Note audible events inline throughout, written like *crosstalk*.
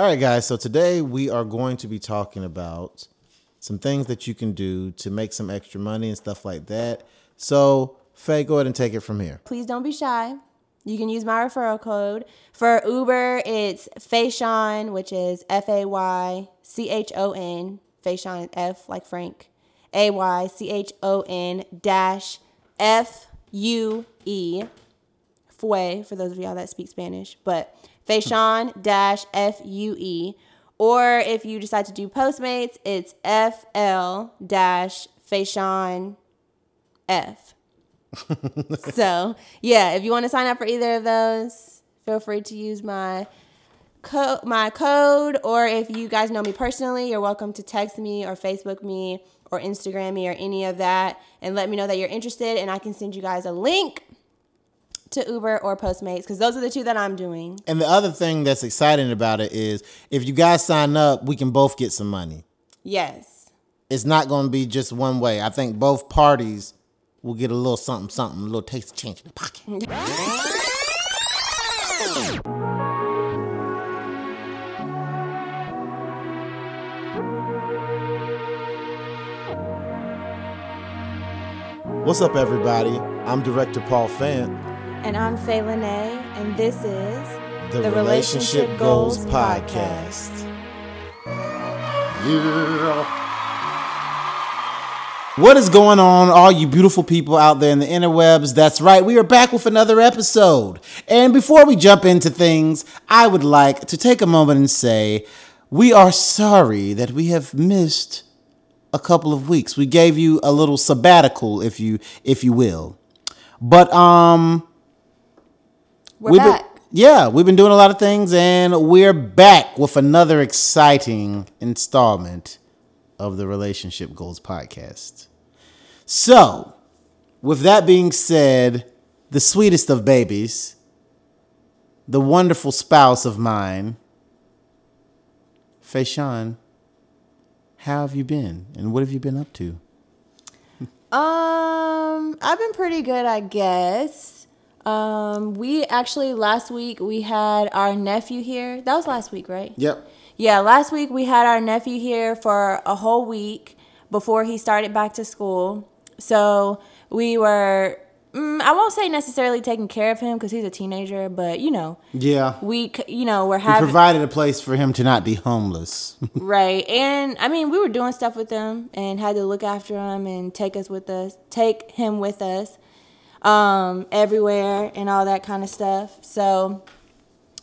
All right, guys. So today we are going to be talking about some things that you can do to make some extra money and stuff like that. So, Faye, go ahead and take it from here. Please don't be shy. You can use my referral code. For Uber, it's Faychon, which is F A Y C H O N. Faychon, F like Frank. A Y C H O N dash F U E. Fue, for those of y'all that speak Spanish. But Faychon dash F U E. Or if you decide to do Postmates, it's FL dash Faychon F. *laughs* so yeah, if you want to sign up for either of those, feel free to use my co- my code. Or if you guys know me personally, you're welcome to text me or Facebook me or Instagram me or any of that and let me know that you're interested, and I can send you guys a link to Uber or Postmates because those are the two that I'm doing. And the other thing that's exciting about it is if you guys sign up, we can both get some money. Yes. It's not going to be just one way. I think both parties will get a little something, something, a little taste of change in the pocket. *laughs* What's up, everybody? I'm director Paul Fant. And I'm Faye Lene, and this is The, Relationship, Goals, Podcast. Yeah. What is going on, all you beautiful people out there in the interwebs? That's right, we are back with another episode. And before we jump into things, I would like to take a moment and say we are sorry that we have missed a couple of weeks. We gave you a little sabbatical, if you if you will. But um We're we've back. Been, yeah, we've been doing a lot of things, and we're back with another exciting installment of the Relationship Goals Podcast. So, with that being said, the sweetest of babies, the wonderful spouse of mine, Fayshawn, how have you been, and what have you been up to? Um, I've been pretty good, I guess. Um, we actually last week we had our nephew here. That was last week, right? Yep. Yeah, last week we had our nephew here for a whole week before he started back to school. So we were, mm, I won't say necessarily taking care of him because he's a teenager, but you know, Yeah. we, you know, we're We having provided a place for him to not be homeless. *laughs* right, and I mean, we were doing stuff with him and had to look after him and take us with us, take him with us, um, everywhere and all that kind of stuff. So,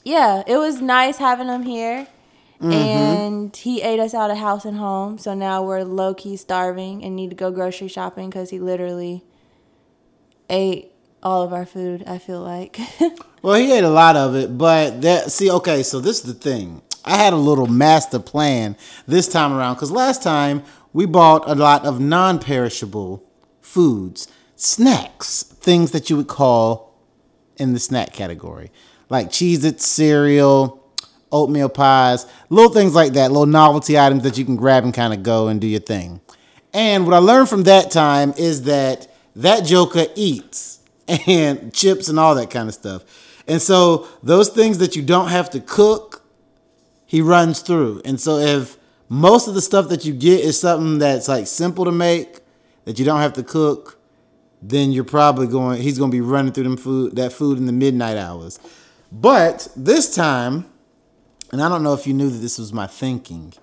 yeah, it was nice having him here. And he ate us out of house and home. So now we're low key starving and need to go grocery shopping because he literally ate all of our food, I feel like. *laughs* Well, he ate a lot of it, but that see, okay, so this is the thing. I had a little master plan this time around because last time we bought a lot of non-perishable foods, snacks, things that you would call in the snack category, like Cheez-It cereal, oatmeal pies, little things like that, little novelty items that you can grab and kind of go and do your thing. And what I learned from that time is that that Joker eats *laughs* and chips and all that kind of stuff. And so those things that you don't have to cook, he runs through. And so if most of the stuff that you get is something that's like simple to make, that you don't have to cook, then you're probably going he's going to be running through them food that food in the midnight hours. But this time, and I don't know if you knew that this was my thinking.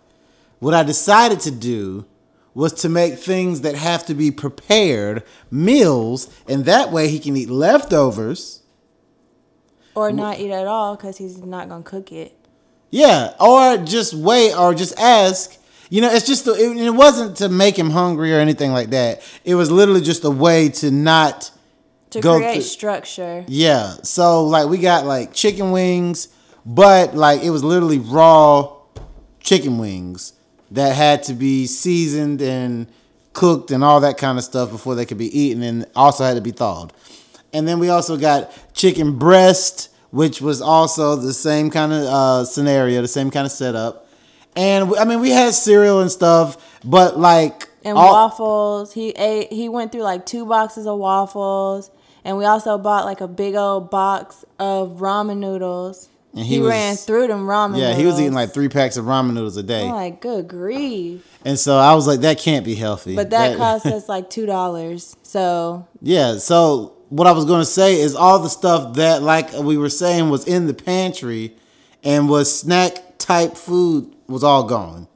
What I decided to do was to make things that have to be prepared meals, and that way he can eat leftovers. or not eat at all because he's not going to cook it. Yeah, or just wait, or just ask. You know, it's just it, it wasn't to make him hungry or anything like that. It was literally just a way to not To go create through- structure. Yeah. So like we got like chicken wings, but like it was literally raw chicken wings that had to be seasoned and cooked and all that kind of stuff before they could be eaten and also had to be thawed. And then we also got chicken breast, which was also the same kind of uh, scenario, the same kind of setup. And I mean, we had cereal and stuff, but like and all- waffles. He ate. He went through like two boxes of waffles, and we also bought like a big old box of ramen noodles. And He, was, ran through them ramen. Yeah, he was eating like three packs of ramen noodles a day. I'm like, good grief. And so I was like, that can't be healthy. But that cost *laughs* us like two dollars. So Yeah, so what I was going to say is all the stuff that, like we were saying, was in the pantry and was snack type food was all gone.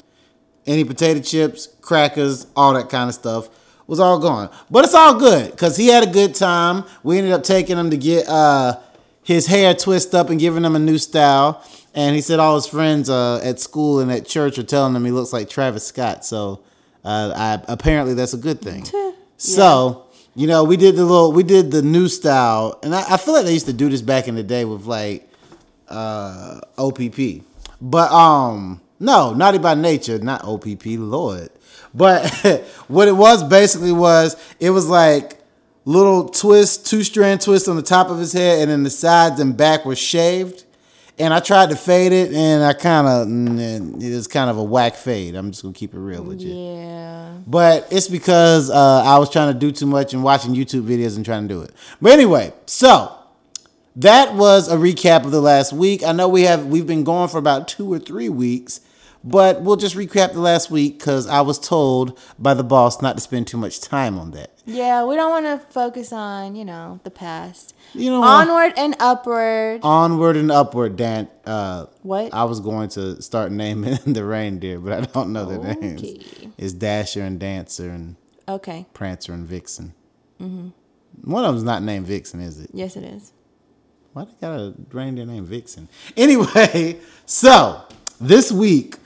Any potato chips, crackers, all that kind of stuff was all gone. But it's all good because he had a good time. We ended up taking him to get uh, his hair twisted up and giving him a new style. And he said all his friends uh, at school and at church are telling him he looks like Travis Scott. So uh, I, apparently that's a good thing. *laughs* So, you know, we did the little, we did the new style, and I, I feel like they used to do this back in the day with like uh OPP, but um, no, Naughty by Nature, not OPP, Lord. But *laughs* what it was basically was it was like little twist, two strand twist on the top of his head, and then the sides and back were shaved. And I tried to fade it, and I kind of it was kind of a whack fade. I'm just gonna keep it real with you. yeah. But it's because uh, I was trying to do too much and watching YouTube videos and trying to do it. But anyway, so that was a recap of the last week. I know we have we've been going for about two or three weeks, but we'll just recap the last week because I was told by the boss not to spend too much time on that. Yeah, we don't want to focus on, you know, the past. You know? Onward and upward. Onward and upward, Dan. Uh, What? I was going to start naming *laughs* the reindeer, but I don't know their Okay. names. It's Dasher and Dancer and Okay. Prancer and Vixen. Mm-hmm. One of them's not named Vixen, is it? Yes, it is. Why they got a reindeer named Vixen? Anyway, *laughs* so this week,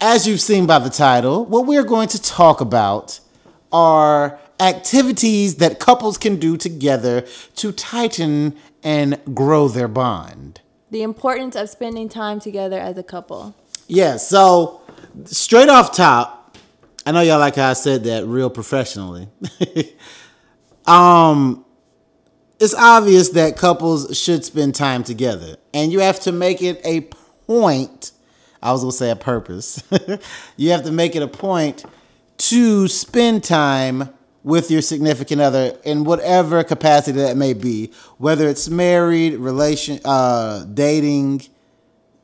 as you've seen by the title, what we're going to talk about are activities that couples can do together to tighten and grow their bond. The importance of spending time together as a couple. Yeah, so straight off top, I know y'all like how I said that real professionally. *laughs* um it's obvious that couples should spend time together. And you have to make it a point. I was gonna say a purpose. *laughs* you have to make it a point to spend time with your significant other in whatever capacity that may be, whether it's married, relation, uh, dating,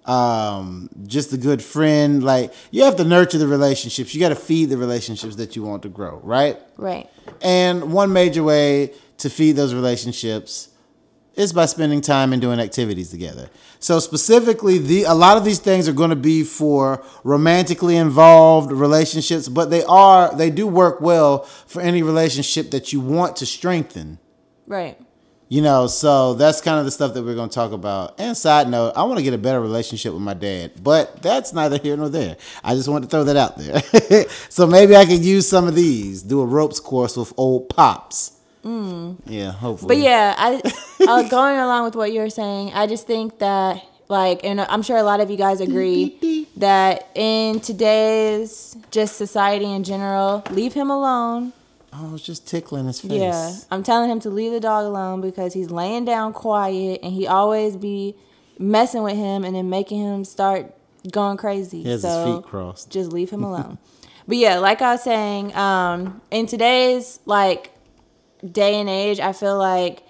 um, just a good friend. Like you have to nurture the relationships. You got to feed the relationships that you want to grow, right? Right. And one major way to feed those relationships is by spending time and doing activities together. So specifically, the a lot of these things are going to be for romantically involved relationships, but they are they do work well for any relationship that you want to strengthen. Right. You know, so that's kind of the stuff that we're going to talk about. And side note, I want to get a better relationship with my dad, but that's neither here nor there. I just want to throw that out there. *laughs* so maybe I could use some of these, do a ropes course with old pops. Yeah, hopefully. But yeah, I *laughs* uh, going along with what you're saying, I just think that like, and I'm sure a lot of you guys agree that in today's just society in general, leave him alone. Oh, I was just tickling his face. Yeah, I'm telling him to leave the dog alone because he's laying down quiet and he always be messing with him and then making him start going crazy. He has so his feet crossed. just leave him *laughs* alone. but yeah, like I was saying, um, in today's like day and age, I feel like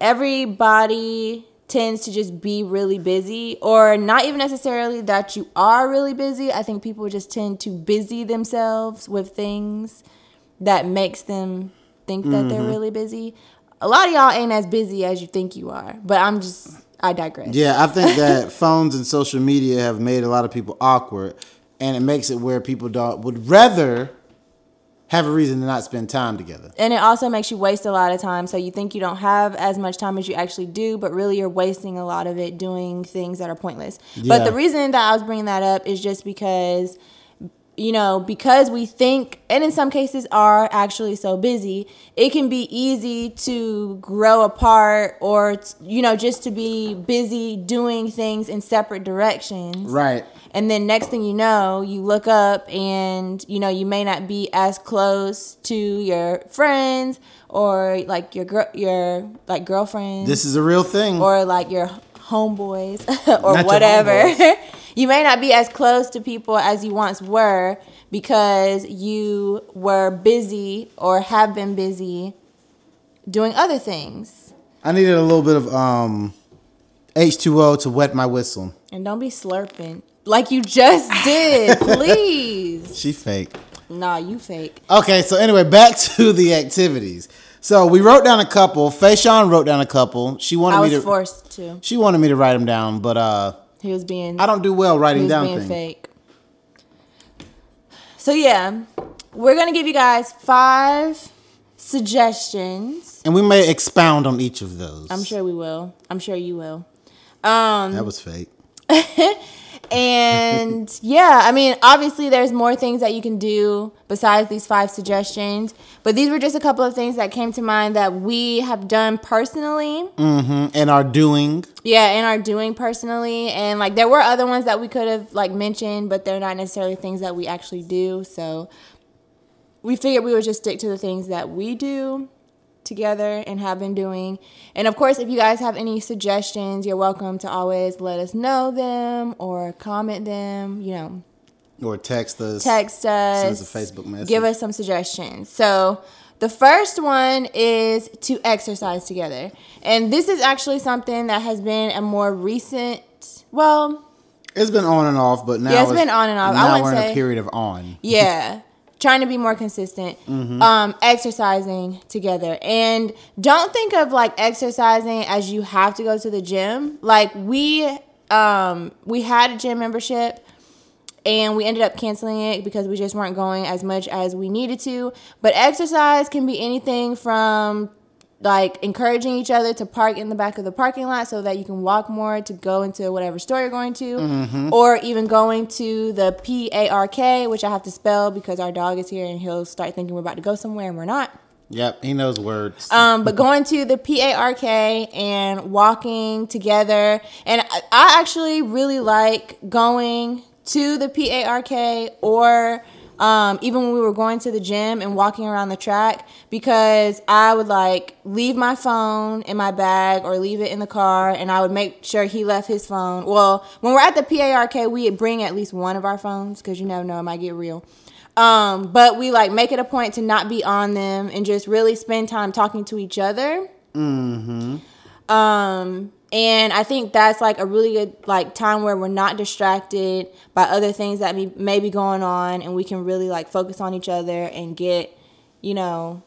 everybody tends to just be really busy or not even necessarily that you are really busy. I think people just tend to busy themselves with things that makes them think that they're Mm-hmm. really busy. A lot of y'all ain't as busy as you think you are, but I'm just I digress. Yeah, I think that *laughs* phones and social media have made a lot of people awkward, and it makes it where people don't would rather have a reason to not spend time together. And it also makes you waste a lot of time. So you think you don't have as much time as you actually do, but really you're wasting a lot of it doing things that are pointless. Yeah. But the reason that I was bringing that up is just because you know, because we think, and in some cases are actually so busy, it can be easy to grow apart or, you know, just to be busy doing things in separate directions. Right. And then next thing you know, you look up and you know you may not be as close to your friends or like your girl, your like girlfriends This is a real thing. or like your homeboys *laughs* or Not whatever. homeboys. *laughs* you may not be as close to people as you once were because you were busy or have been busy doing other things. I needed a little bit of um H2O to wet my whistle. And don't be slurping like you just *laughs* did, please. She fake. Nah, you fake. Okay, so anyway, back *laughs* to the activities. So we wrote down a couple. Fayshawn wrote down a couple. She wanted I me to forced to. she wanted me to write them down, but uh He was being I don't do well writing he was down being things. fake. So yeah, we're gonna give you guys five suggestions. And we may expound on each of those. I'm sure we will. I'm sure you will. Um, that was fake. *laughs* and yeah, I mean, obviously, there's more things that you can do besides these five suggestions. But these were just a couple of things that came to mind that we have done personally. Mm, And are doing. Yeah, and are doing personally. And like, there were other ones that we could have like mentioned, but they're not necessarily things that we actually do. So we figured we would just stick to the things that we do together and have been doing. And of course, if you guys have any suggestions, you're welcome to always let us know them or comment them, you know, Or text us. text us, Send us a Facebook message. give us some suggestions. So the first one is to exercise together. And this is actually something that has been a more recent, well, It's been on and off, but now Yeah, it's been on and off. I Now wouldn't we're in say- a period of on. yeah *laughs* trying to be more consistent Mm-hmm. um exercising together. And don't think of like exercising as you have to go to the gym. Like we um we had a gym membership and we ended up canceling it because we just weren't going as much as we needed to. But exercise can be anything from like encouraging each other to park in the back of the parking lot so that you can walk more to go into whatever store you're going to Mm-hmm. or even going to the p-a-r-k which i have to spell because our dog is here and he'll start thinking we're about to go somewhere and we're not Yep, he knows words. um, but going to the PARK and walking together. And I, I actually really like going to the PARK or um, even when we were going to the gym and walking around the track because I would like leave my phone in my bag or leave it in the car and I would make sure he left his phone. Well, when we're at the PARK, we bring at least one of our phones because you never know, it might get real. Um, but we like make it a point to not be on them and just really spend time talking to each other. Mm-hmm. Um, and I think that's like a really good like time where we're not distracted by other things that may, may be going on, and we can really like focus on each other and get, you know,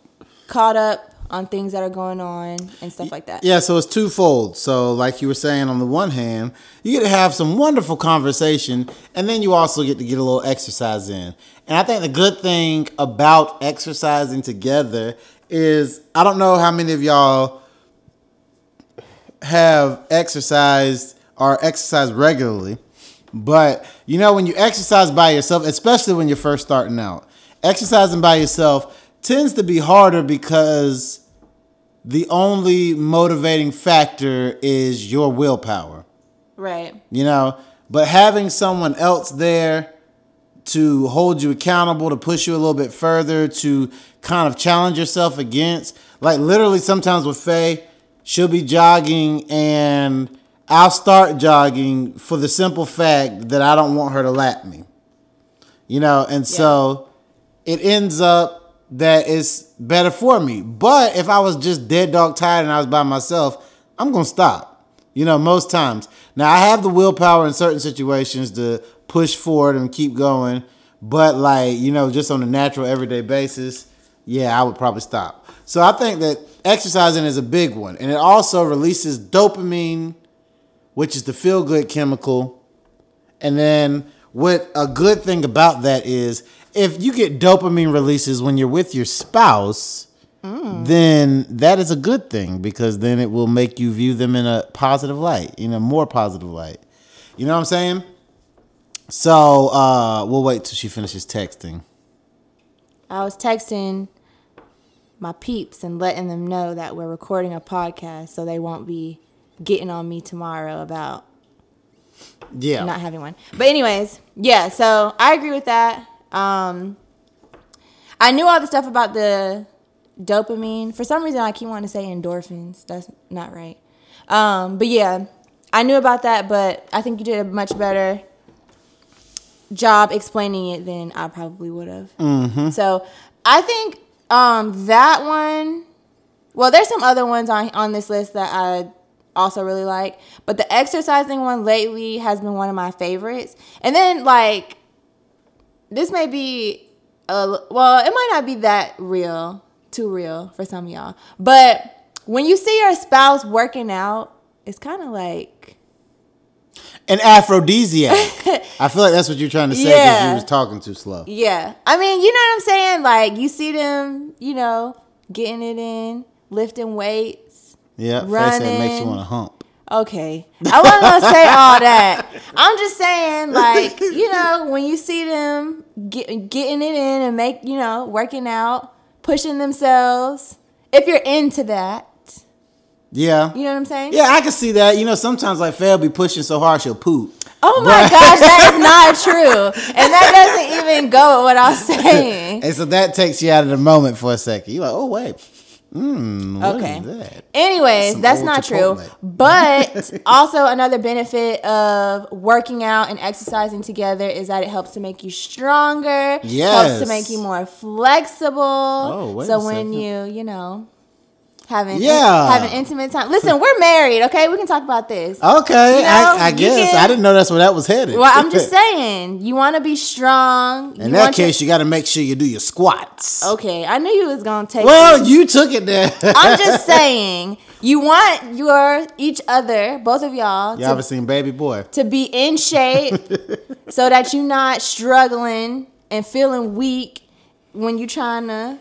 caught up on things that are going on and stuff like that. Yeah, so it's twofold. So, like you were saying, on the one hand, you get to have some wonderful conversation, and then you also get to get a little exercise in. And I think the good thing about exercising together is I don't know how many of y'all have exercised or exercise regularly, but you know, when you exercise by yourself, especially when you're first starting out, exercising by yourself tends to be harder because the only motivating factor is your willpower, Right. you know. But having someone else there to hold you accountable, to push you a little bit further, to kind of challenge yourself against, like literally sometimes with Faye, she'll be jogging and I'll start jogging for the simple fact that I don't want her to lap me, you know. And so it ends up that it's better for me. But if I was just dead dog tired and I was by myself, I'm gonna stop. You know, most times. Now I have the willpower in certain situations to push forward and keep going, but like, you know, just on a natural everyday basis, yeah, I would probably stop. So I think that exercising is a big one. And it also releases dopamine, which is the feel good chemical. And then what a good thing about that is if you get dopamine releases when you're with your spouse, then that is a good thing because then it will make you view them in a positive light, in a more positive light. You know what I'm saying? So uh, we'll wait till she finishes texting. I was texting my peeps and letting them know that we're recording a podcast so they won't be getting on me tomorrow about Yeah. not having one. But anyways, yeah, so I agree with that. Um I knew all the stuff about the dopamine. For some reason I keep wanting to say endorphins. That's not right. Um but yeah, I knew about that, but I think you did a much better job explaining it than I probably would have. Mm-hmm. So I think um, that one. Well, there's some other ones on on this list that I also really like. But the exercising one lately has been one of my favorites. And then like this may be a well, it might not be that real, too real for some of y'all. But when you see your spouse working out, it's kind of like An aphrodisiac. *laughs* I feel like that's what you're trying to say because Yeah. you was talking too slow. Yeah. I mean, you know what I'm saying? Like you see them, you know, getting it in, lifting weights. Yeah, face that makes Running. you want to hump. Okay. I wasn't gonna say all that. I'm just saying, like, you know, when you see them get, getting it in and make, you know, working out, pushing themselves, if you're into that, Yeah. you know what I'm saying? Yeah, I can see that. You know, sometimes like Faye will be pushing so hard she'll poop. Oh my But- gosh, that is *laughs* not true. And that doesn't even go with what I was saying. And so that takes you out of the moment for a second. You're like, oh wait. Hmm, what is Okay. that? Anyways, Some that's not Chipotle. true. But *laughs* also another benefit of working out and exercising together is that it helps to make you stronger. Yes. Helps to make you more flexible. Oh, wait so when second. you, you know, having Yeah. having intimate time. Listen, we're married, okay? We can talk about this. Okay, You know, I, I guess can- I didn't know that's where that was headed. Well, I'm just *laughs* saying, you want to be strong. In that case, you got to make sure you do your squats. okay, I knew you was gonna take. Well, this. you took it there. *laughs* I'm just *laughs* saying, you want your each other, both of y'all, you to ever seen Baby Boy? to be in shape so that you're not struggling and feeling weak when you're trying to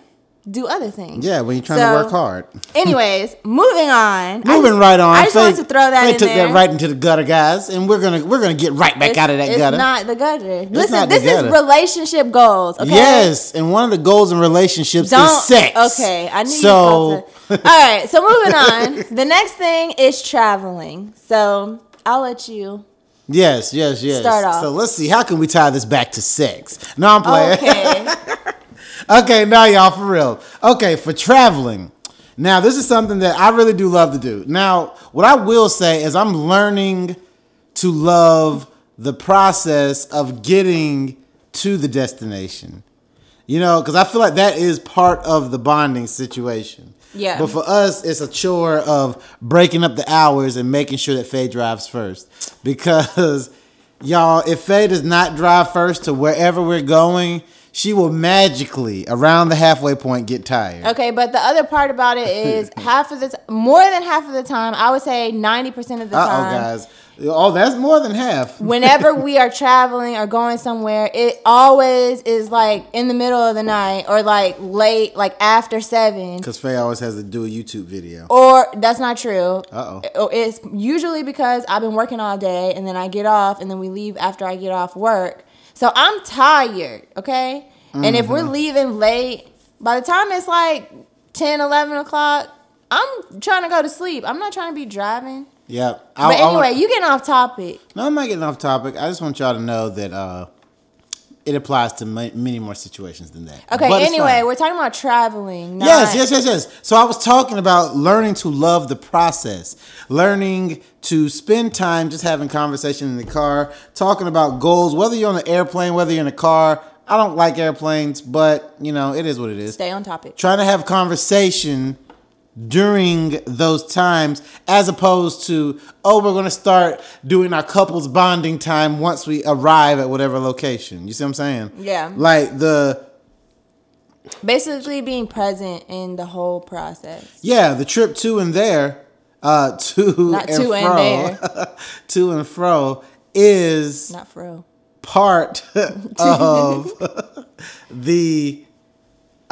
do other things. Yeah, when you're trying So, to work hard. Anyways, moving on. Moving just- right on. I just Faye- wanted to throw that in took there. that right into the gutter, guys, and we're gonna we're gonna get right back It's- out of that it's gutter. not the gutter. Listen, not the this is relationship goals. Okay. Yes, and one of the goals in relationships Don't. is sex. Okay, I knew so, you. So, *laughs* all right. So moving on. The next thing is traveling. So I'll let you. yes, yes, yes. Start off. So let's see. How can we tie this back to sex? No, I'm playing. Okay. *laughs* okay, now y'all for real. Okay, for traveling. Now this is something that I really do love to do. Now, what I will say is I'm learning to love the process of getting to the destination. You know, because I feel like that is part of the bonding situation. Yeah. But for us, it's a chore of breaking up the hours and making sure that Faye drives first. Because, y'all, if Faye does not drive first to wherever we're going, she will magically, around the halfway point, get tired. Okay, but the other part about it is *laughs* half of the t- more than half of the time, I would say 90% of the Uh oh, time. guys. Oh, that's more than half. *laughs* Whenever we are traveling or going somewhere, it always is like in the middle of the night or like late, like after seven. Because Faye always has to do a YouTube video. Or that's not true. Uh-oh. Oh, It's usually because I've been working all day and then I get off and then we leave after I get off work. So I'm tired, okay? And if Mm-hmm. we're leaving late, by the time it's like 10, 11 o'clock, I'm trying to go to sleep. I'm not trying to be driving. Yep. But anyway, you getting off topic. No, I'm not getting off topic. I just want y'all to know that uh, it applies to many more situations than that. Okay, But anyway, we're talking about traveling. Yes, yes, yes, yes. So I was talking about learning to love the process, learning to spend time just having conversation in the car, talking about goals, whether you're on the airplane, whether you're in a car. I don't like airplanes, but you know, it is what it is. Stay on topic. Trying to have conversation during those times as opposed to oh we're going to start doing our couples bonding time once we arrive at whatever location you see what i'm saying Yeah. like the Basically being present in the whole process. Yeah, the trip to and there, uh, to Not and to and fro, there. *laughs* to and fro is Not for real. part *laughs* of *laughs* the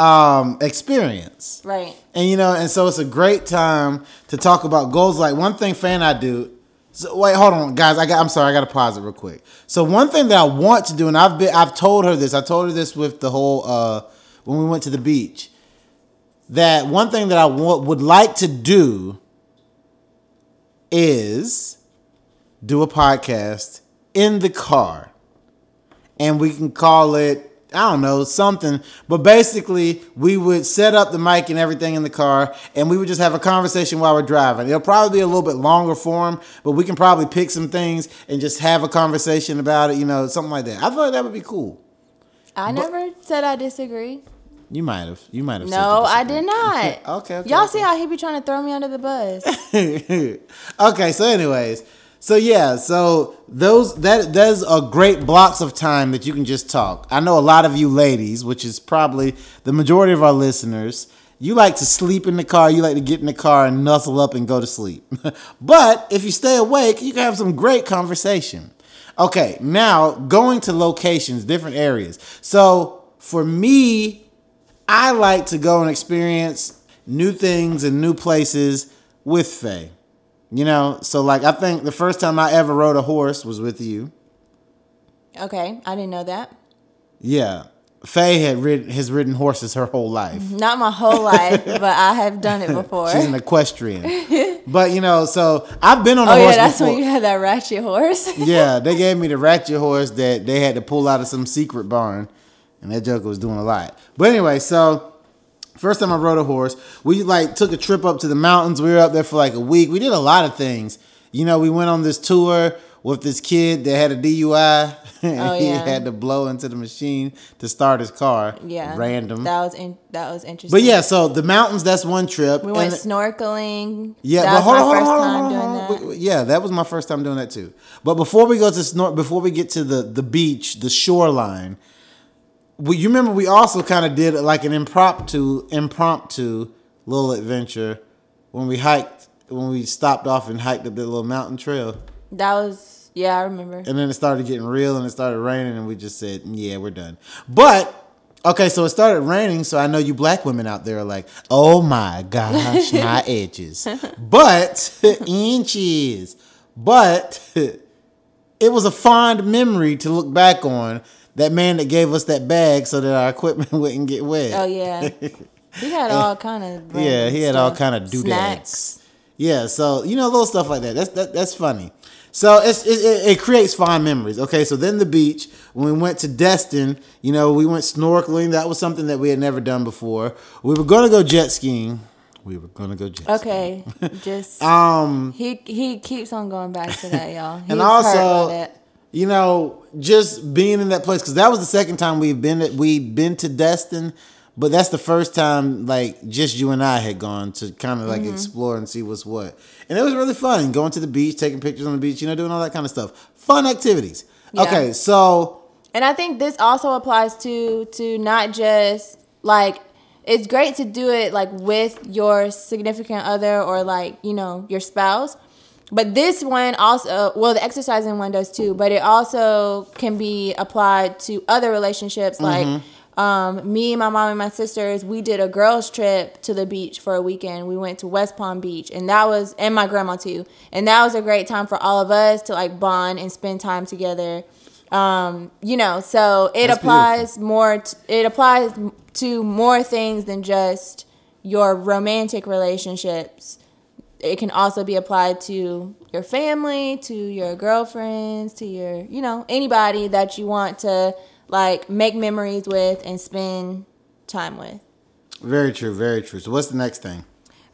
um, experience. Right. And you know, and so it's a great time to talk about goals. Like one thing fan I do. So wait, hold on, guys. I got. I'm sorry. I got to pause it real quick. So one thing that I want to do, and I've been, I've told her this. I told her this with the whole uh, when we went to the beach. That one thing that I want, would like to do is do a podcast in the car and we can call it I don't know something, but basically we would set up the mic and everything in the car, and we would just have a conversation while we're driving. It'll probably be a little bit longer form, but we can probably pick some things and just have a conversation about it. You know, something like that. I feel like that would be cool. I never said I disagree. You might have. You might have. No, I did not. *laughs* Okay, okay, Y'all okay. see how he be trying to throw me under the bus? *laughs* okay, so anyways, so yeah, so those that there's a great blocks of time that you can just talk. I know a lot of you ladies, which is probably the majority of our listeners, you like to sleep in the car, you like to get in the car and nuzzle up and go to sleep. *laughs* but if you stay awake, you can have some great conversation. Okay, now going to locations, different areas. So for me, I like to go and experience new things and new places with Faye. You know, so like I think the first time I ever rode a horse was with you. Okay, I didn't know that. Yeah. Faye had rid has ridden horses her whole life. Mm-hmm. Not my whole life, *laughs* but I have done it before. She's an equestrian. *laughs* but you know, so I've been on a oh horse yeah, that's before. when you had that ratchet horse. *laughs* yeah, they gave me the ratchet horse that they had to pull out of some secret barn, and that joker was doing a lot. But anyway, so first time I rode a horse, we like took a trip up to the mountains. We were up there for like a week. We did a lot of things. You know, we went on this tour with this kid that had a DUI. *laughs* Oh, yeah. he had to blow into the machine to start his car. yeah, random. That was in, that was interesting. but yeah, so the mountains. That's one trip. we went And- snorkeling. yeah, that but was hold my on, hold on, first hold on, time hold doing on, that. hold on. Wait, wait, Yeah, that was my first time doing that too. But before we go to snort, before we get to the the beach, the shoreline, we, you remember we also kind of did like an impromptu impromptu little adventure when we hiked when we stopped off and hiked up that little mountain trail, That was yeah, I remember. and then it started getting real and it started raining, and we just said, "Yeah, we're done." But Okay, so it started raining, so I know you black women out there are like, oh my gosh, *laughs* my edges. But, *laughs* inches. But, *laughs* it was a fond memory to look back on that man that gave us that bag so that our equipment *laughs* wouldn't get wet. Oh yeah, he had *laughs* all kind of Yeah, he had all kind of doodads. snacks. Yeah, so you know little stuff like that. That's that, that's funny. So it's, it, it, creates fond memories. Okay, so then the beach when we went to Destin, you know, we went snorkeling. That was something that we had never done before. We were gonna go jet skiing. We were gonna go jet. Okay, *laughs* just. Um, he he keeps on going back to that, y'all. He's and also. You know, just being in that place because that was the second time we've been we'd been to Destin, but that's the first time like just you and I had gone to kind of like Mm-hmm. explore and see what's what, and it was really fun going to the beach, taking pictures on the beach, you know, doing all that kind of stuff, fun activities. Yeah. Okay, so And I think this also applies to to not just like it's great to do it like with your significant other or like, you know, your spouse. But this one also well the exercising one does too, but it also can be applied to other relationships like um, me, my mom, and my sisters, we did a girls' trip to the beach for a weekend. We went to West Palm Beach, and that was, and my grandma too. And that was a great time for all of us to like bond and spend time together um you know so it That's applies more t- it applies to more things than just your romantic relationships it can also be applied to your family to your girlfriends to your you know anybody that you want to like make memories with and spend time with very true, very true. So what's the next thing?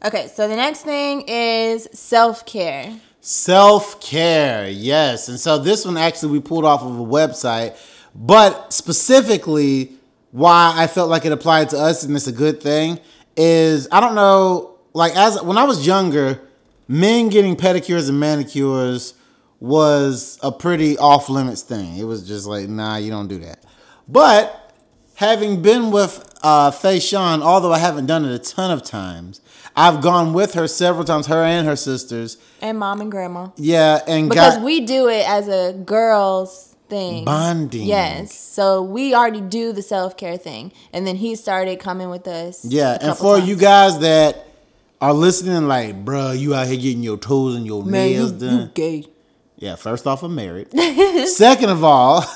okay so the next thing is self-care Self care, yes. And so this one actually we pulled off of a website, but specifically why I felt like it applied to us and it's a good thing is I don't know, like as when I was younger, men getting pedicures and manicures was a pretty off limits thing. It was just like, nah, you don't do that. But having been with uh, Faye Sean, although I haven't done it a ton of times, I've gone with her several times, her and her sisters. and mom and grandma Yeah, and because got we do it as a girls thing bonding. Yes. So we already do the self care thing. And then he started coming with us. Yeah, and for times. you guys that are listening, like, bruh, you out here getting your toes and your Man, nails you, done. you gay. Yeah, first off, I'm married. *laughs* Second of all, *laughs*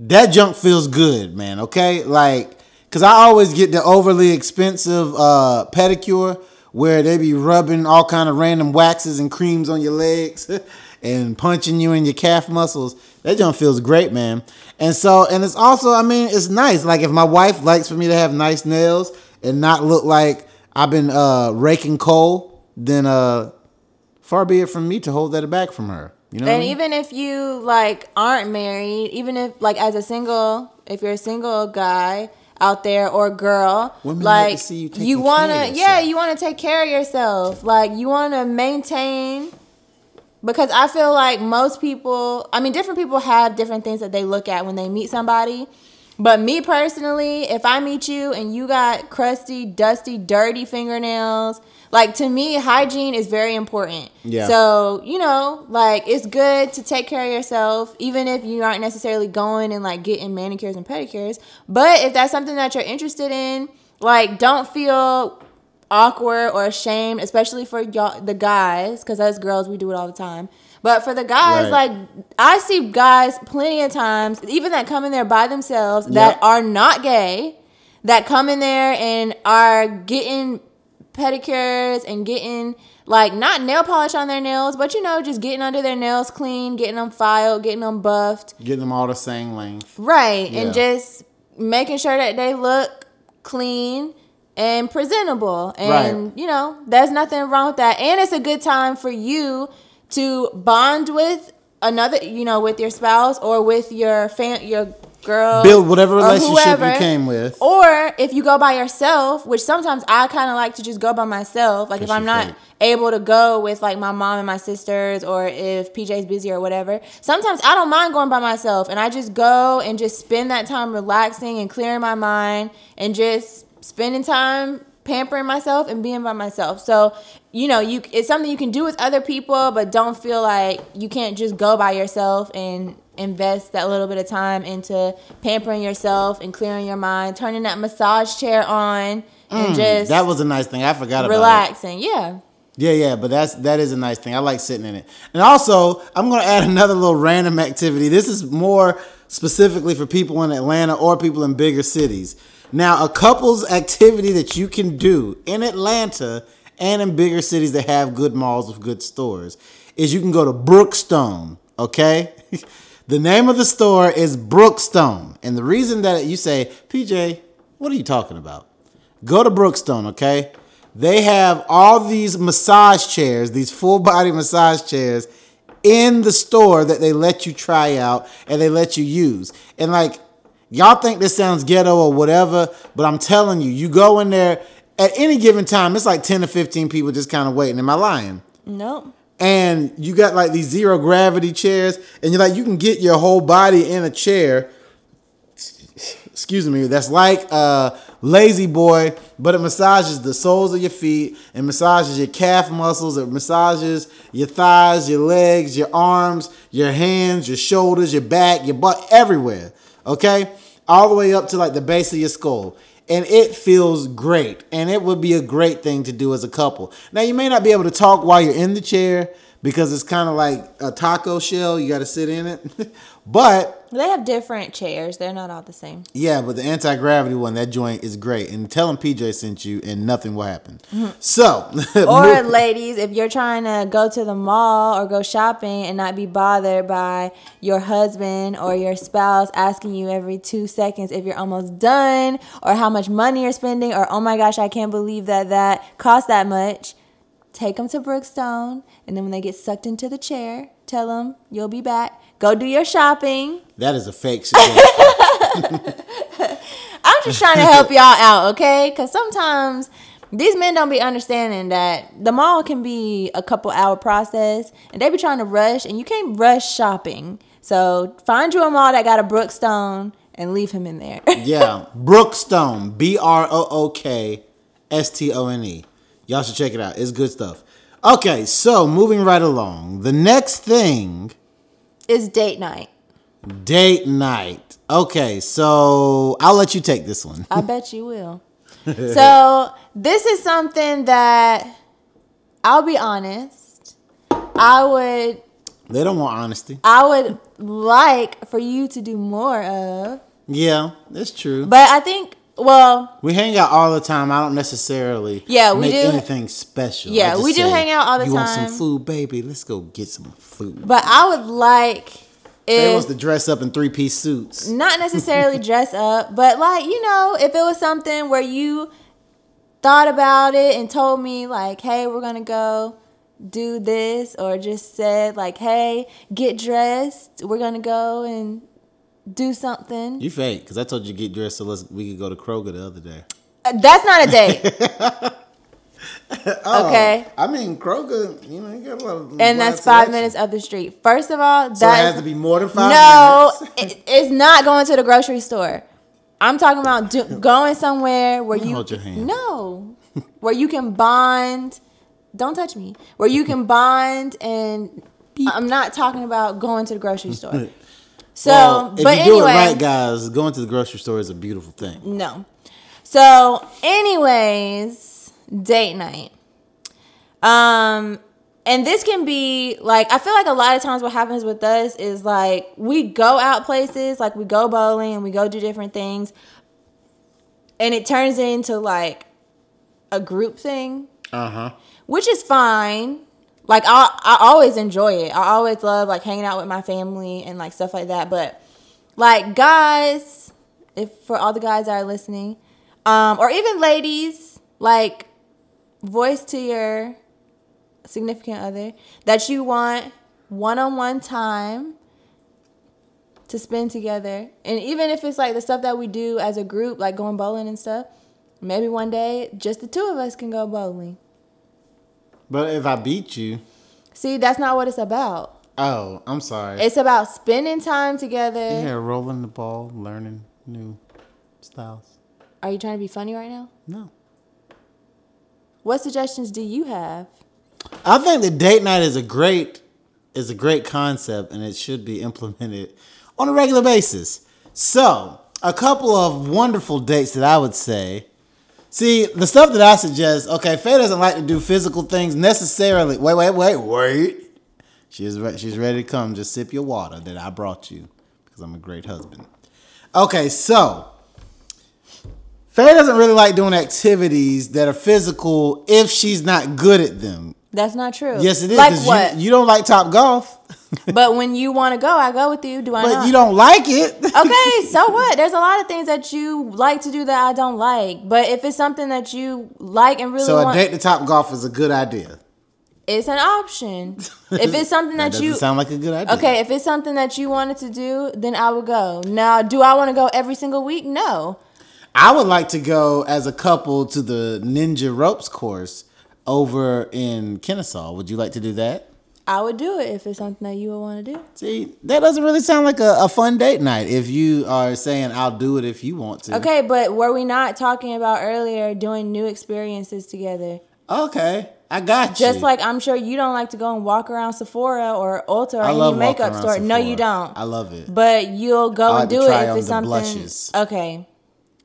that junk feels good, man. Okay, like, cause I always get the overly expensive uh, pedicure where they be rubbing all kind of random waxes and creams on your legs *laughs* and punching you in your calf muscles. That junk feels great, man. And so, and it's also, I mean, it's nice. Like if my wife likes for me to have nice nails and not look like I've been uh, raking coal, then uh, far be it from me to hold that back from her. You know, what I And mean? even if you like aren't married, even if like as a single, if you're a single guy, out there or girl. Women like to like see you you wanna, yeah, you wanna take care of yourself. Like you wanna maintain because I feel like most people, I mean, different people have different things that they look at when they meet somebody. But me personally, if I meet you and you got crusty, dusty, dirty fingernails, like to me, hygiene is very important. Yeah. So, you know, like it's good to take care of yourself, even if you aren't necessarily going and like getting manicures and pedicures. But if that's something that you're interested in, like don't feel awkward or ashamed, especially for y'all, the guys, because as girls we do it all the time. But for the guys, Right. like I see guys plenty of times, even that come in there by themselves that are not gay, that come in there and are getting pedicures and getting like not nail polish on their nails, but you know, just getting under their nails clean, getting them filed, getting them buffed. Getting them all the same length. Right. Yeah. And just making sure that they look clean and presentable. And, Right. you know, there's nothing wrong with that. And it's a good time for you to bond with another, you know, with your spouse or with your fan, your girl. Build whatever relationship you came with. Or if you go by yourself, which sometimes I kind of like to just go by myself. Like if I'm not fake. able to go with like my mom and my sisters, or if PJ's busy or whatever, sometimes I don't mind going by myself, and I just go and just spend that time relaxing and clearing my mind, and just spending time pampering myself and being by myself. So you know, you it's something you can do with other people, but don't feel like you can't just go by yourself and invest that little bit of time into pampering yourself and clearing your mind, turning that massage chair on and just Mm, That was a nice thing. I forgot about it. relaxing. Yeah. Yeah, yeah, but that's that is a nice thing. I like sitting in it. And also, I'm gonna add *laughs* another little random activity. This is more specifically for people in Atlanta or people in bigger cities. Now, a couple's activity that you can do in Atlanta and in bigger cities that have good malls with good stores is you can go to Brookstone, okay? *laughs* the name of the store is Brookstone. And the reason that you say, PJ, what are you talking about? Go to Brookstone, okay? They have all these massage chairs, these full body massage chairs in the store that they let you try out and they let you use. And like, y'all think this sounds ghetto or whatever, but I'm telling you, you go in there at any given time, it's like 10 to 15 people just kind of waiting. Am I lying? Nope. and you got like these zero gravity chairs, and you're like you can get your whole body in a chair. Excuse me, that's like uh, lazy boy, but it massages the soles of your feet, and massages your calf muscles, it massages your thighs, your legs, your arms, your hands, your shoulders, your back, your butt, everywhere. Okay, all the way up to like the base of your skull. And it feels great. And it would be a great thing to do as a couple. Now you may not be able to talk while you're in the chair because it's kind of like a taco shell. You got to sit in it. *laughs* But They have different chairs. They're not all the same. yeah but the anti-gravity one that joint is great and tell them pj sent you and nothing will happen mm-hmm. so *laughs* Or ladies, if you're trying to go to the mall or go shopping and not be bothered by your husband or your spouse asking you every two seconds if you're almost done or how much money you're spending or oh my gosh, I can't believe that that cost that much. Take them to Brookstone and then when they get sucked into the chair, tell them you'll be back. Go do your shopping. that is a fake *laughs* *laughs* I'm just trying to help y'all out, okay? Because sometimes these men don't be understanding that the mall can be a couple hour process and they be trying to rush and you can't rush shopping. So find you a mall that got a Brookstone and leave him in there. *laughs* yeah brookstone b-r-o-o-k-s-t-o-n-e y'all should check it out it's good stuff okay so moving right along the next thing it's date night. Date night. Okay, so I'll let you take this one. I *laughs* bet you will. so this is something that I'll be honest. I would They don't want honesty. I would like for you to do more of. Yeah, that's true. But I think well, we hang out all the time. I don't necessarily Yeah, we do. anything special. Yeah, we do say, hang out all the time. you want some food, baby? Let's go get some food. But I would like They if wants to dress up in three piece suits. not *laughs* necessarily dress up, but like you know, if it was something where you thought about it and told me like, "Hey, we're gonna go do this," or just said like, "Hey, get dressed. We're gonna go and do something. You fake, because I told you to get dressed so let's, we could go to Kroger the other day. Uh, That's not a date. *laughs* okay. I mean, Kroger, you know, you got a lot of. And that's five minutes up the street. First of all, So it has to be more than five no, minutes. it, it's not going to the grocery store. I'm talking about do, going somewhere where Let you hold your hand. no, where you can bond. Don't touch me. Where you can bond, and I'm not talking about going to the grocery store. *laughs* So, Well, if but you do anyway, it right, guys, going to the grocery store is a beautiful thing. no. So, anyways, date night. Um, and this can be like I feel like a lot of times what happens with us is like we go out places, like we go bowling and we go do different things, and it turns into like a group thing, Uh huh. which is fine. Like I I always enjoy it. I always love like hanging out with my family and like stuff like that. But like guys, if for all the guys that are listening, um, or even ladies, like voice to your significant other that you want one-on-one time to spend together and even if it's like the stuff that we do as a group like going bowling and stuff maybe one day just the two of us can go bowling But if I beat you, see that's not what it's about oh, I'm sorry. it's about spending time together yeah, rolling the ball, learning new styles. are you trying to be funny right now No. what suggestions do you have I think the date night is a great is a great concept and it should be implemented on a regular basis. So, a couple of wonderful dates that I would say. See, the stuff that I suggest, okay, Fay doesn't like to do physical things necessarily. Wait, wait, wait, wait. She's re- she's ready to come. Just sip your water that I brought you because I'm a great husband. Okay, so Fay doesn't really like doing activities that are physical if she's not good at them. that's not true Yes, it is. like what You, you don't like Topgolf, but when you want to go i go with you do i but not you don't like it. *laughs* okay, so what? There's a lot of things that you like to do that I don't like. But if it's something that you like and really so a want, date to Topgolf is a good idea. it's an option. *laughs* If it's something That that, doesn't you sound like a good idea. okay, if it's something that you wanted to do, then I would go. Now, do I want to go every single week? No. I would like to go as a couple to the Ninja Ropes course over in Kennesaw. Would you like to do that? I would do it if it's something that you would want to do. See, that doesn't really sound like a, a fun date night if you are saying I'll do it if you want to. Okay, but were we not talking about earlier doing new experiences together? Okay. I got you. Just like I'm sure you don't like to go and walk around Sephora or Ulta or I any makeup store. No, you don't. I love it. But you'll go like and do it if it's something. blushes. Okay.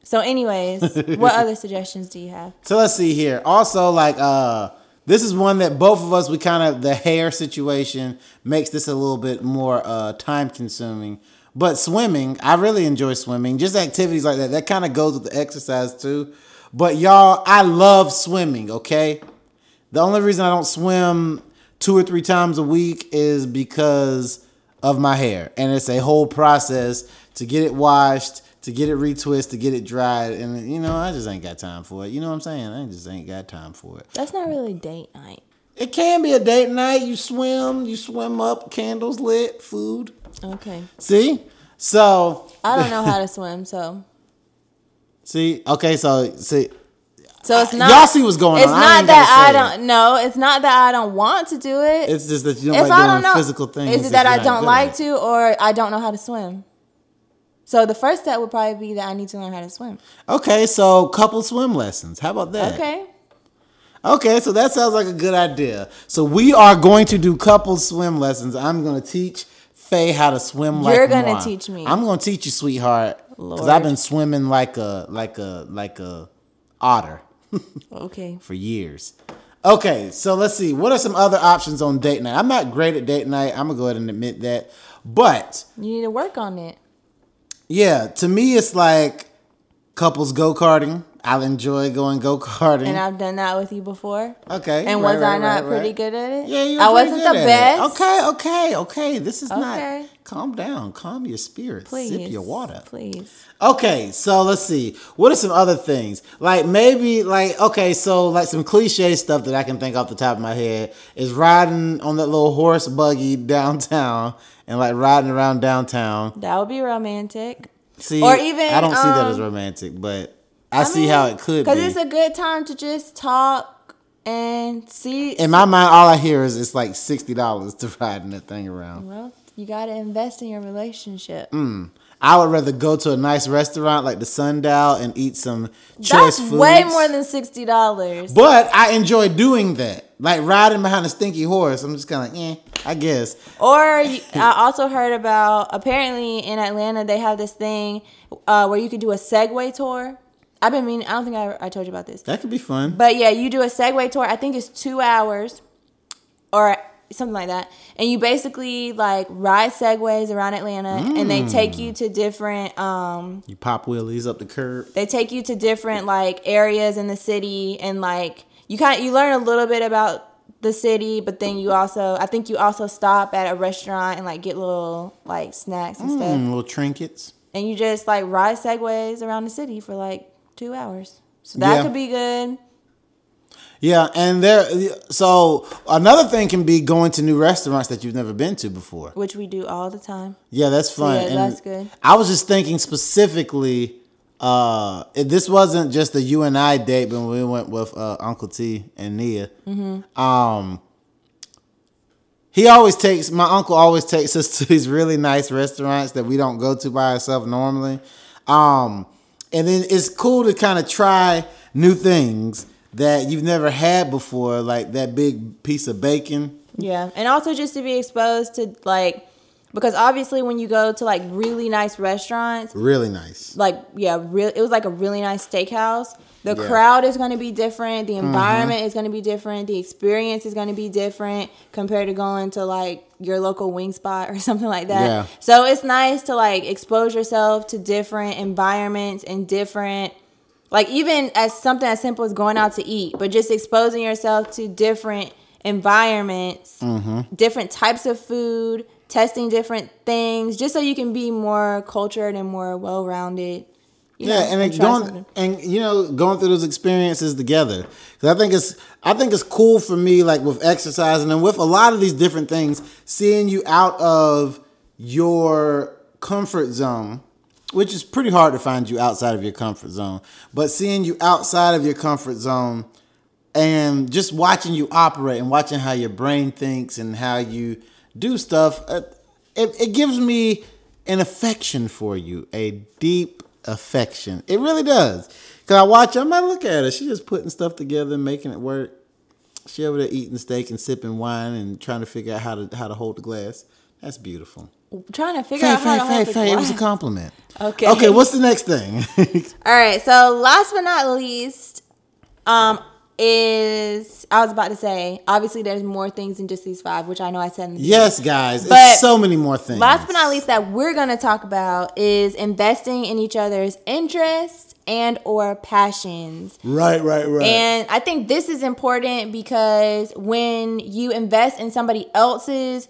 So, anyways, *laughs* what other suggestions do you have? So let's see here. Also, like uh this is one that both of us we kind of the hair situation makes this a little bit more uh time consuming. But swimming, I really enjoy swimming. Just activities like that. That kind of goes with the exercise too. But y'all, I love swimming, okay? The only reason I don't swim two or three times a week is because of my hair. And it's a whole process to get it washed, to get it retwist, to get it dried. And, you know, I just ain't got time for it. You know what I'm saying? I just ain't got time for it. That's not really date night. It can be a date night. You swim, you swim up, candles lit, food. Okay. See? So, I don't know how to *laughs* swim, so. see? Okay, so, see. So it's I- not. y'all see what's going It's on. It's not gotta that I don't. No, it's not that I don't want to do it. It's just that you don't if like I doing don't know, physical things. is it that I don't like it. to, or I don't know how to swim? So the first step would probably be that I need to learn how to swim. Okay, so couple swim lessons. How about that? Okay. Okay, so that sounds like a good idea. So we are going to do couple swim lessons. I'm going to teach Fay how to swim like You're gonna moi. teach me. I'm going to teach you, sweetheart, because I've been swimming like a like a like a otter *laughs* Okay. for years. Okay, so let's see. What are some other options on date night? I'm not great at date night. I'm gonna go ahead and admit that, but You need to work on it. Yeah, to me it's like couples go karting. I'll enjoy going go karting. and I've done that with you before. okay. And right, was right, I not right, pretty good at it? Yeah, you. I wasn't the at it. best. Okay, okay, okay. This is Okay. not. Calm down. Calm your spirits. Please. Sip your water. Please. Okay, so let's see. What are some other things? Like maybe like okay, so like some cliche stuff that I can think off the top of my head is riding on that little horse buggy downtown and like riding around downtown. That would be romantic. See, Or even, I don't see that um, as romantic, but I, see how it could be. Because it's a good time to just talk and see. In my mind, all I hear is it's like sixty dollars to *laughs* ride in that thing around. well, you got to invest in your relationship. Mm. I would rather go to a nice restaurant like the Sundial and eat some choice food. That's way more than $60. But I enjoy doing that, like riding behind a stinky horse. I'm just kind of, eh, I guess. Or *laughs* I also heard about apparently in Atlanta they have this thing uh, where you could do a Segway tour. I've been meaning. I don't think I, I told you about this, That could be fun. but yeah, you do a Segway tour. I think it's two hours or something like that, and you basically like ride Segways around Atlanta, and they take you to different. Um, You pop wheelies up the curb. they take you to different like areas in the city, and like you kind of you learn a little bit about the city, but then you also I think you also stop at a restaurant and like get little like snacks and stuff, Mm, little trinkets. and you just like ride segways around the city for like two hours. So that Yeah. could be good. Yeah, and there. So another thing can be going to new restaurants that you've never been to before. Which we do all the time. Yeah, that's fun. yeah, And that's good. I was just thinking specifically. Uh, this wasn't just a you and I date, but we went with uh, Uncle T and Nia. Mm-hmm. Um, he always takes my uncle always takes us *laughs* to these really nice restaurants that we don't go to by ourselves normally. Um, and then it's cool to kind of try new things that you've never had before, like that big piece of bacon. Yeah, and also just to be exposed to like because obviously when you go to like really nice restaurants, Really nice. like yeah, real it was like a really nice steakhouse. The Yeah. Mm-hmm. crowd is going to be different. The environment is going to be different. The experience is going to be different compared to going to like your local wing spot or *laughs* something like that. Yeah. So it's nice to like expose yourself to different environments and different like even as something as simple as going out to eat, but just exposing yourself to different environments, Mm-hmm. different types of food, testing different things, just so you can be more cultured and more well rounded. yeah, and then going and you know going through those experiences together because I think it's I think it's cool for me like with exercising and with a lot of these different things, seeing you out of your comfort zone, which is pretty hard to find you outside of your comfort zone, but seeing you outside of your comfort zone and just watching you operate and watching how your brain thinks and how you do stuff, uh, it, it gives me an affection for you, a deep affection. It really does. Cause I watch, her, I might look at her. She's just putting stuff together making it work. She over there eating steak and sipping wine and trying to figure out how to how to hold the glass. That's beautiful. trying to figure Fay, out how Fay, to Fay, hold the Fay, it was a compliment. Okay. Okay, what's the next thing? *laughs* All right. So last but not least, um, is I was about to say obviously there's more things than just these five, which I know I said. In the yes, guys. But it's so many more things. Last but not least, that we're gonna talk about is investing in each other's interests and or passions. Right, right, right. And I think this is important because when you invest in somebody else's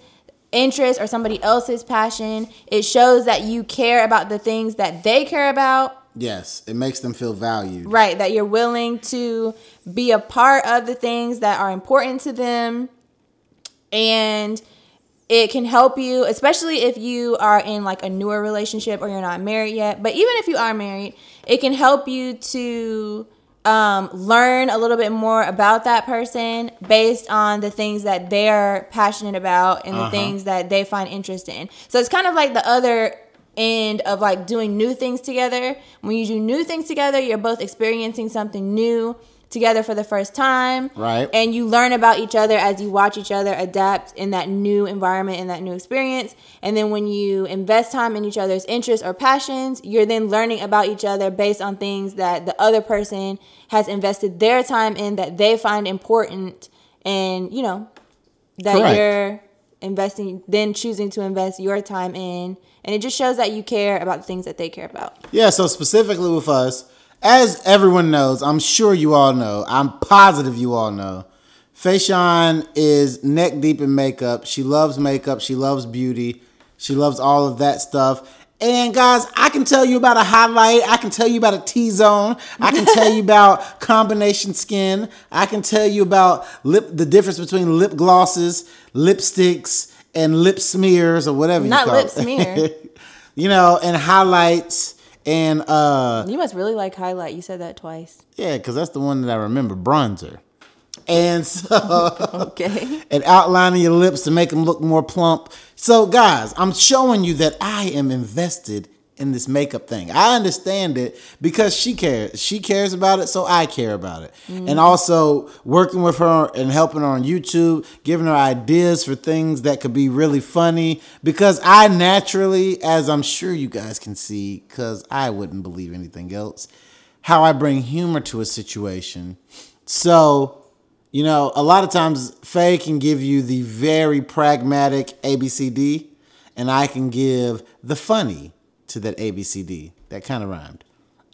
interest or somebody else's passion, it shows that you care about the things that they care about. Yes, it makes them feel valued. Right, that you're willing to be a part of the things that are important to them. And it can help you, especially if you are in like a newer relationship or you're not married yet. But even if you are married, it can help you to um, learn a little bit more about that person based on the things that they're passionate about and the things that they find interest in. So it's kind of like the other end of like doing new things together. When you do new things together, you're both experiencing something new together for the first time. Right. And you learn about each other as you watch each other adapt in that new environment in that new experience. And then when you invest time in each other's interests or passions, you're then learning about each other based on things that the other person has invested their time in that they find important and, you know, that Correct. you're investing then choosing to invest your time in and it just shows that you care about the things that they care about. Yeah, so specifically with us, as everyone knows, I'm sure you all know, I'm positive you all know, Fayshawn is neck deep in makeup. She loves makeup. She loves beauty. She loves all of that stuff. And guys, I can tell you about a highlight. I can tell you about a T zone. I can tell you about *laughs* combination skin. I can tell you about lip the difference between lip glosses, lipsticks, and lip smears or whatever Not you call it. Not lip it. smear. *laughs* you know, and highlights and uh You must really like highlight. You said that twice. yeah, because that's the one that I remember, bronzer. And so Okay. *laughs* and outlining your lips to make them look more plump. So, guys, I'm showing you that I am invested in this makeup thing. I understand it because she cares. She cares about it, so I care about it. Mm-hmm. And also working with her and helping her on YouTube, giving her ideas for things that could be really funny because I naturally, as I'm sure you guys can see, because I wouldn't believe anything else, how I bring humor to a situation. So, you know, a lot of times Fay can give you the very pragmatic ABCD, and I can give the funny to that ABCD. That kind of rhymed.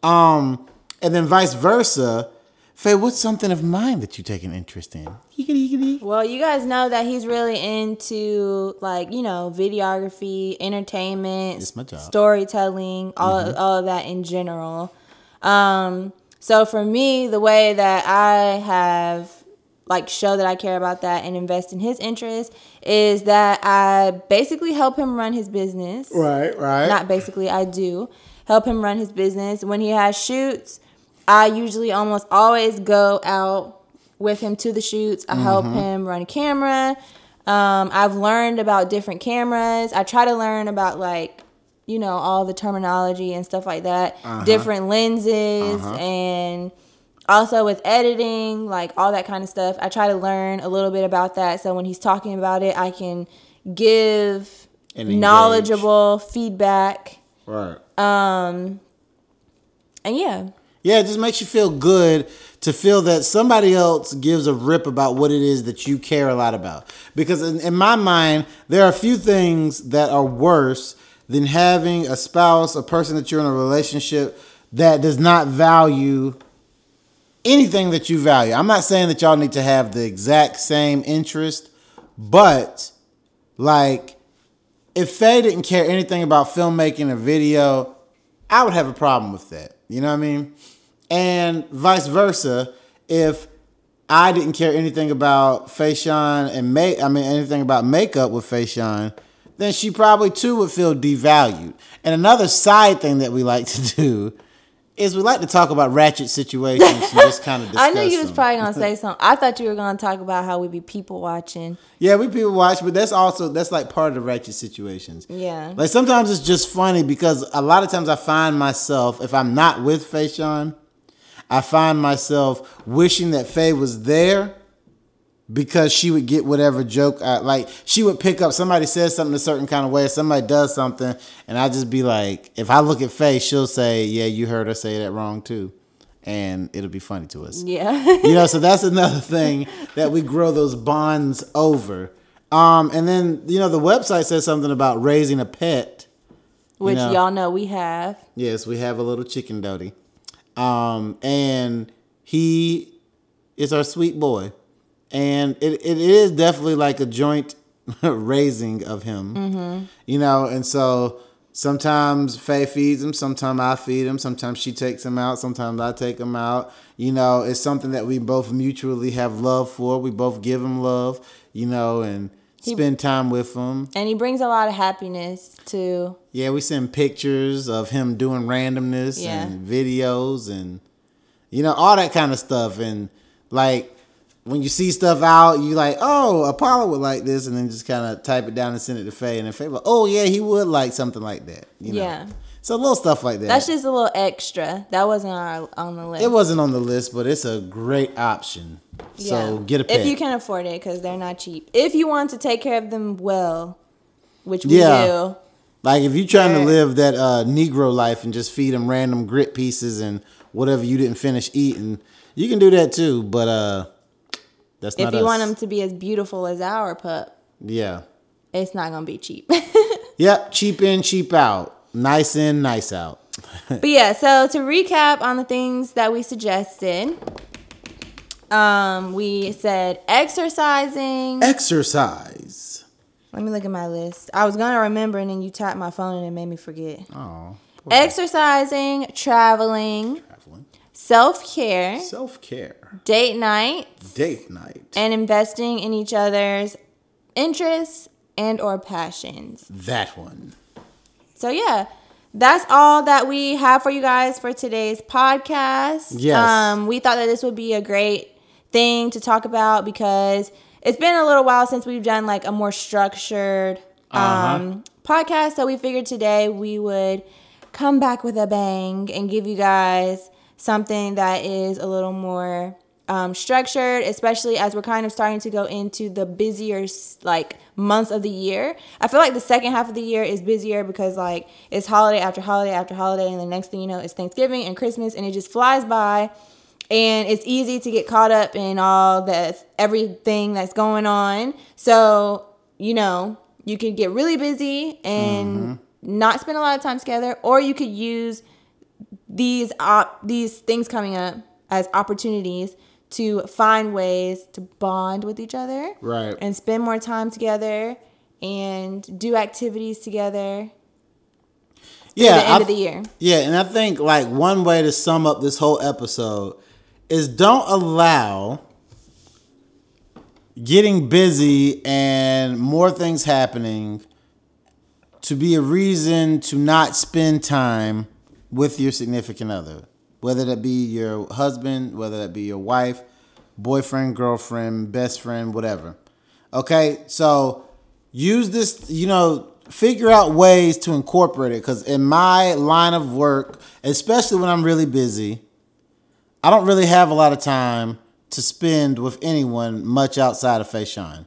Um, and then vice versa. Fay, what's something of mine that you take an interest in? Well, you guys know that he's really into like you know videography, entertainment, It's my job. storytelling, all all of that in general. Um, so for me, the way that I have like show that I care about that and invest in his interest is that I basically help him run his business. Right, right. Not basically, I do help him run his business. When he has shoots, I usually almost always go out with him to the shoots. I help mm-hmm. him run a camera. Um, I've learned about different cameras. I try to learn about like, you know, all the terminology and stuff like that, uh-huh. different lenses, uh-huh. and also with editing, like all that kind of stuff. I try to learn a little bit about that. So when he's talking about it, I can give knowledgeable feedback. right. Um and yeah, Yeah, it just makes you feel good to feel that somebody else gives a rip about what it is that you care a lot about. Because in, in my mind, there are a few things that are worse than having a spouse, a person that you're in a relationship that does not value anything that you value. I'm not saying that y'all need to have the exact same interest, but like if Fay didn't care anything about filmmaking or video, I would have a problem with that. You know what I mean? And vice versa, if I didn't care anything about Fayshawn and make I mean anything about makeup with Fayshawn, then she probably too would feel devalued. And another side thing that we like to do is we like to talk about ratchet situations and just kind of *laughs* I knew you was them. probably gonna say something. I thought you were gonna talk about how we be people watching. Yeah, we people watch, but that's also that's like part of the ratchet situations. Yeah. Like sometimes it's just funny because a lot of times I find myself if I'm not with Fayshawn, I find myself wishing that Fay was there because she would get whatever joke I like. She would pick up somebody says something a certain kind of way, somebody does something, and I just be like, if I look at Fay, she'll say, "Yeah, you heard her say that wrong too," and it'll be funny to us Yeah. *laughs* you know, so that's another thing that we grow those bonds over. Um, and then you know the website says something about raising a pet. Which know. y'all know we have. Yes, we have a little chicken doty, um, and he is our sweet boy, and it, it is definitely like a joint *laughs* raising of him. Mm-hmm. You know, and so sometimes Fay feeds him, sometimes I feed him, sometimes she takes him out, sometimes I take him out. You know, it's something that we both mutually have love for. We both give him love, you know, and spend time with him. And he brings a lot of happiness to Yeah, we send pictures of him doing randomness Yeah. and videos and you know all that kind of stuff and like when you see stuff out, you like, oh, Apollo would like this, and then just kind of type it down and send it to Fay, and then Fay like, oh yeah, he would like something like that. You know? Yeah. So little stuff like that. that's just a little extra. That wasn't on our on the list. it wasn't on the list, but it's a great option. Yeah. So get a pet. If you can afford it, because they're not cheap. If you want to take care of them well, which we Yeah. do. Like if you're trying to live that uh, Negro life and just feed them random grit pieces and whatever you didn't finish eating, you can do that too. But uh, that's If you us. want them to be as beautiful as our pup, yeah, it's not gonna be cheap. *laughs* yep. Cheap in, cheap out. Nice in, nice out. *laughs* but yeah, so to recap on the things that we suggested, um, we said exercising. Exercise. Let me look at my list. I was gonna remember, and then you tapped my phone, and it made me forget. Oh. Exercising, traveling, Traveling. self care, Self care. Date night, Date night. and investing in each other's interests and or passions. That one. So yeah, that's all that we have for you guys for today's podcast. Yes. Um, we thought that this would be a great thing to talk about because it's been a little while since we've done like a more structured um, podcast. So we figured today we would come back with a bang and give you guys something that is a little more um, structured, especially as we're kind of starting to go into the busier like months of the year. I feel like the second half of the year is busier because like it's holiday after holiday after holiday, and the next thing you know, it's Thanksgiving and Christmas, and it just flies by. And it's easy to get caught up in all the everything that's going on. So you know you could get really busy and not spend a lot of time together, or you could use these op- these things coming up as opportunities to find ways to bond with each other Right. and spend more time together and do activities together Yeah. the end I- of the year. Yeah, and I think like one way to sum up this whole episode is don't allow getting busy and more things happening to be a reason to not spend time with your significant other. Whether that be your husband, whether that be your wife, boyfriend, girlfriend, best friend, whatever. Okay? So use this, you know, figure out ways to incorporate it cuz in my line of work, especially when I'm really busy, I don't really have a lot of time to spend with anyone much outside of Fayshawn.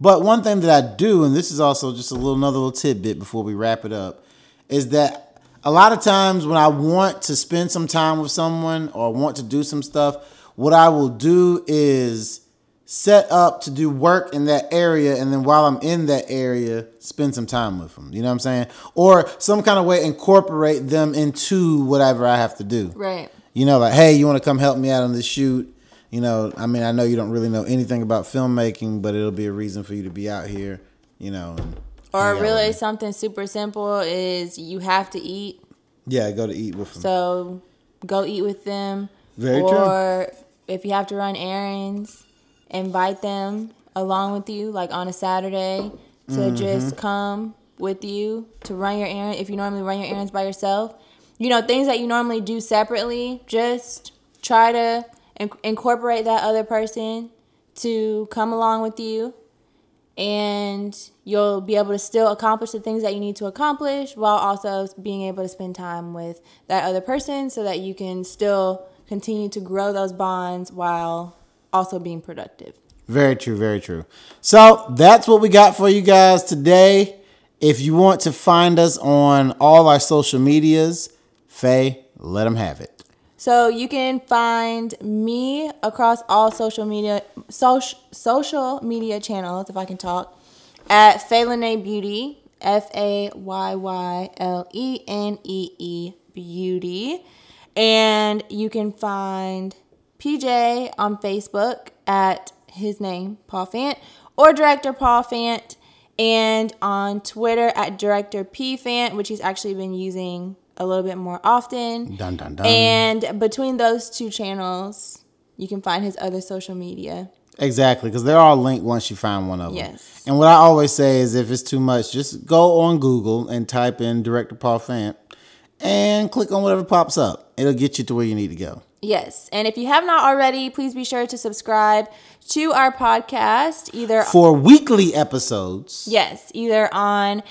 But one thing that I do, and this is also just a little another little tidbit before we wrap it up, is that a lot of times when I want to spend some time with someone or want to do some stuff, what I will do is set up to do work in that area and then while I'm in that area, spend some time with them. You know what I'm saying? Or some kind of way incorporate them into whatever I have to do. Right. You know, like, hey, you want to come help me out on this shoot? You know, I mean, I know you don't really know anything about filmmaking, but it'll be a reason for you to be out here, you know. and Or out really something super simple is you have to eat. yeah, go to eat with them. So go eat with them. Very true. or if you have to run errands, invite them along with you, like on a Saturday, to Mm-hmm. just come with you to run your errand. If you normally run your errands by yourself, you know, things that you normally do separately, just try to in- incorporate that other person to come along with you and you'll be able to still accomplish the things that you need to accomplish while also being able to spend time with that other person so that you can still continue to grow those bonds while also being productive. Very true, very true. So that's what we got for you guys today. If you want to find us on all our social medias, Fay, let them have it. So you can find me across all social media social social media channels if I can talk at Faylene Beauty F A Y Y L E N E E Beauty. And you can find PJ on Facebook at his name Paul Fant or director Paul Fant and on Twitter at director P Fant which he's actually been using a little bit more often. Dun dun dun. And between those two channels, you can find his other social media. Exactly, because they're all linked once you find one of them. Yes. And what I always say is if it's too much, just go on Google and type in Director Paul Fant and click on whatever pops up. It'll get you to where you need to go. Yes. And if you have not already, please be sure to subscribe to our podcast either For weekly episodes, yes, either on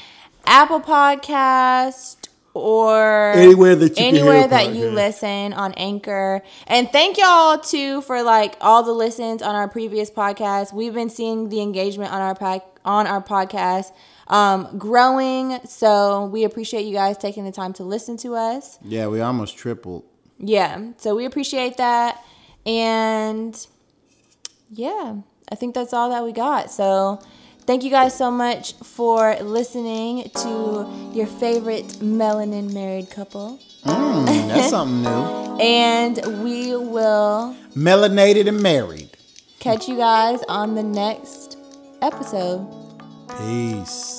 Apple Podcast or Anywhere that you anywhere that you listen on Anchor. And thank y'all too for like all the listens on our previous podcast. We've been seeing the engagement on our pack on our podcast um, growing. So we appreciate you guys taking the time to listen to us. yeah, we almost tripled. Yeah. So we appreciate that. And yeah, I think that's all that we got. So Thank you guys so much for listening to your favorite melanin married couple. Mm, that's *laughs* something new. And we will Melanated and married. catch you guys on the next episode. Peace.